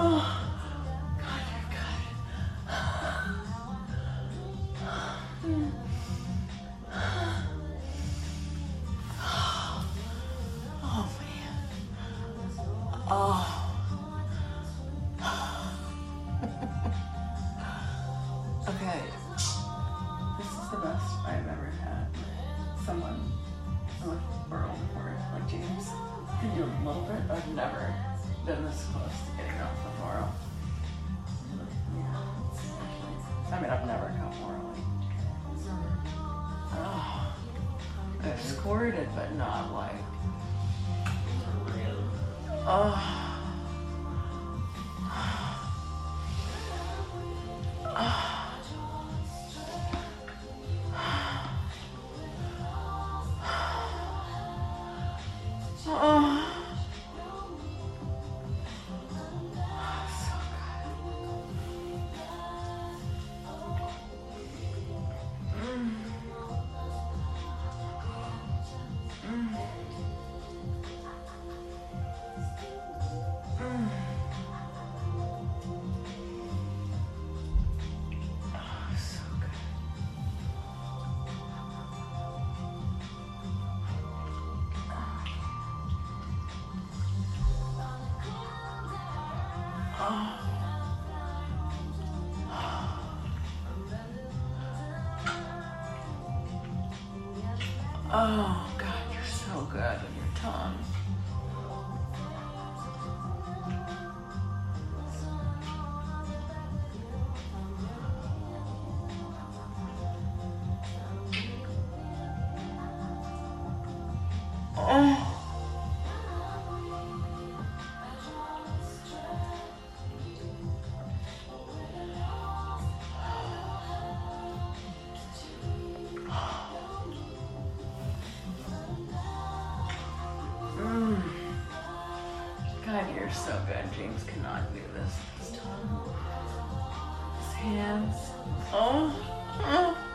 Oh, God, you're good. Oh, oh man. Oh. okay. This is the best I've ever had. Someone, like, Earl or like James, can do a little bit. I've never been this close to getting off with oral. Yeah. I mean, I've never come orally. Oh. I've squirted, but not like. Oh. Oh. Oh, God, you're so good with your tongue. Oh. You're so good. James cannot do this. His tongue, his hands. Oh. Oh.